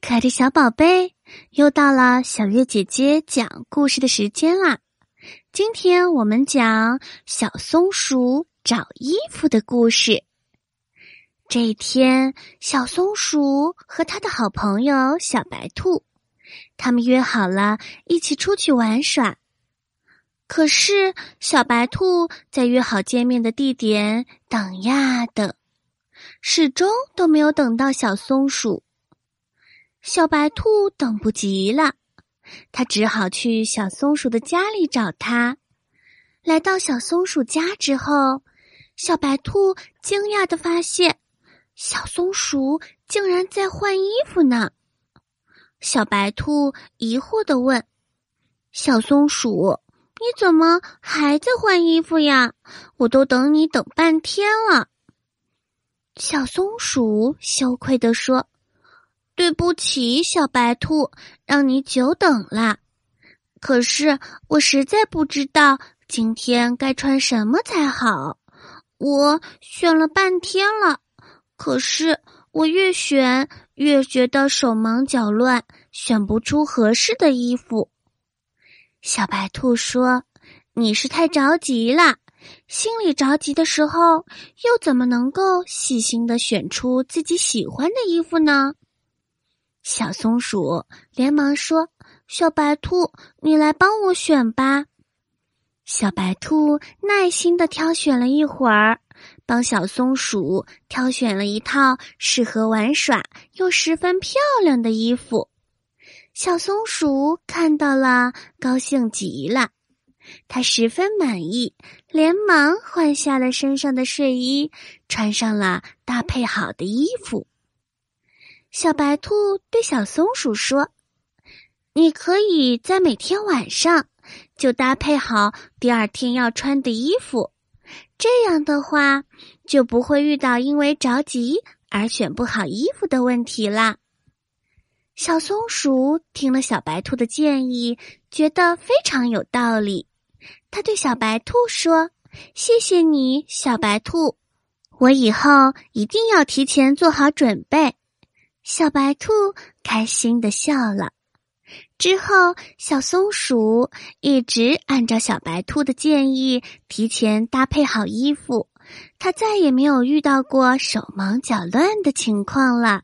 可爱的小宝贝，又到了小月姐姐讲故事的时间啦！今天我们讲小松鼠找衣服的故事。这一天，小松鼠和他的好朋友小白兔，他们约好了一起出去玩耍。可是，小白兔在约好见面的地点等呀等，始终都没有等到小松鼠。小白兔等不及了，它只好去小松鼠的家里找它。来到小松鼠家之后，小白兔惊讶的发现，小松鼠竟然在换衣服呢。小白兔疑惑的问：“小松鼠，你怎么还在换衣服呀？我都等你等半天了。”小松鼠羞愧的说。对不起，小白兔，让你久等了。可是我实在不知道今天该穿什么才好。我选了半天了，可是我越选越觉得手忙脚乱，选不出合适的衣服。小白兔说：“你是太着急了，心里着急的时候，又怎么能够细心的选出自己喜欢的衣服呢？”小松鼠连忙说：“小白兔，你来帮我选吧。”小白兔耐心的挑选了一会儿，帮小松鼠挑选了一套适合玩耍又十分漂亮的衣服。小松鼠看到了，高兴极了，它十分满意，连忙换下了身上的睡衣，穿上了搭配好的衣服。小白兔对小松鼠说：“你可以在每天晚上就搭配好第二天要穿的衣服，这样的话就不会遇到因为着急而选不好衣服的问题啦。”小松鼠听了小白兔的建议，觉得非常有道理。他对小白兔说：“谢谢你，小白兔，我以后一定要提前做好准备。”小白兔开心的笑了。之后，小松鼠一直按照小白兔的建议提前搭配好衣服，它再也没有遇到过手忙脚乱的情况了。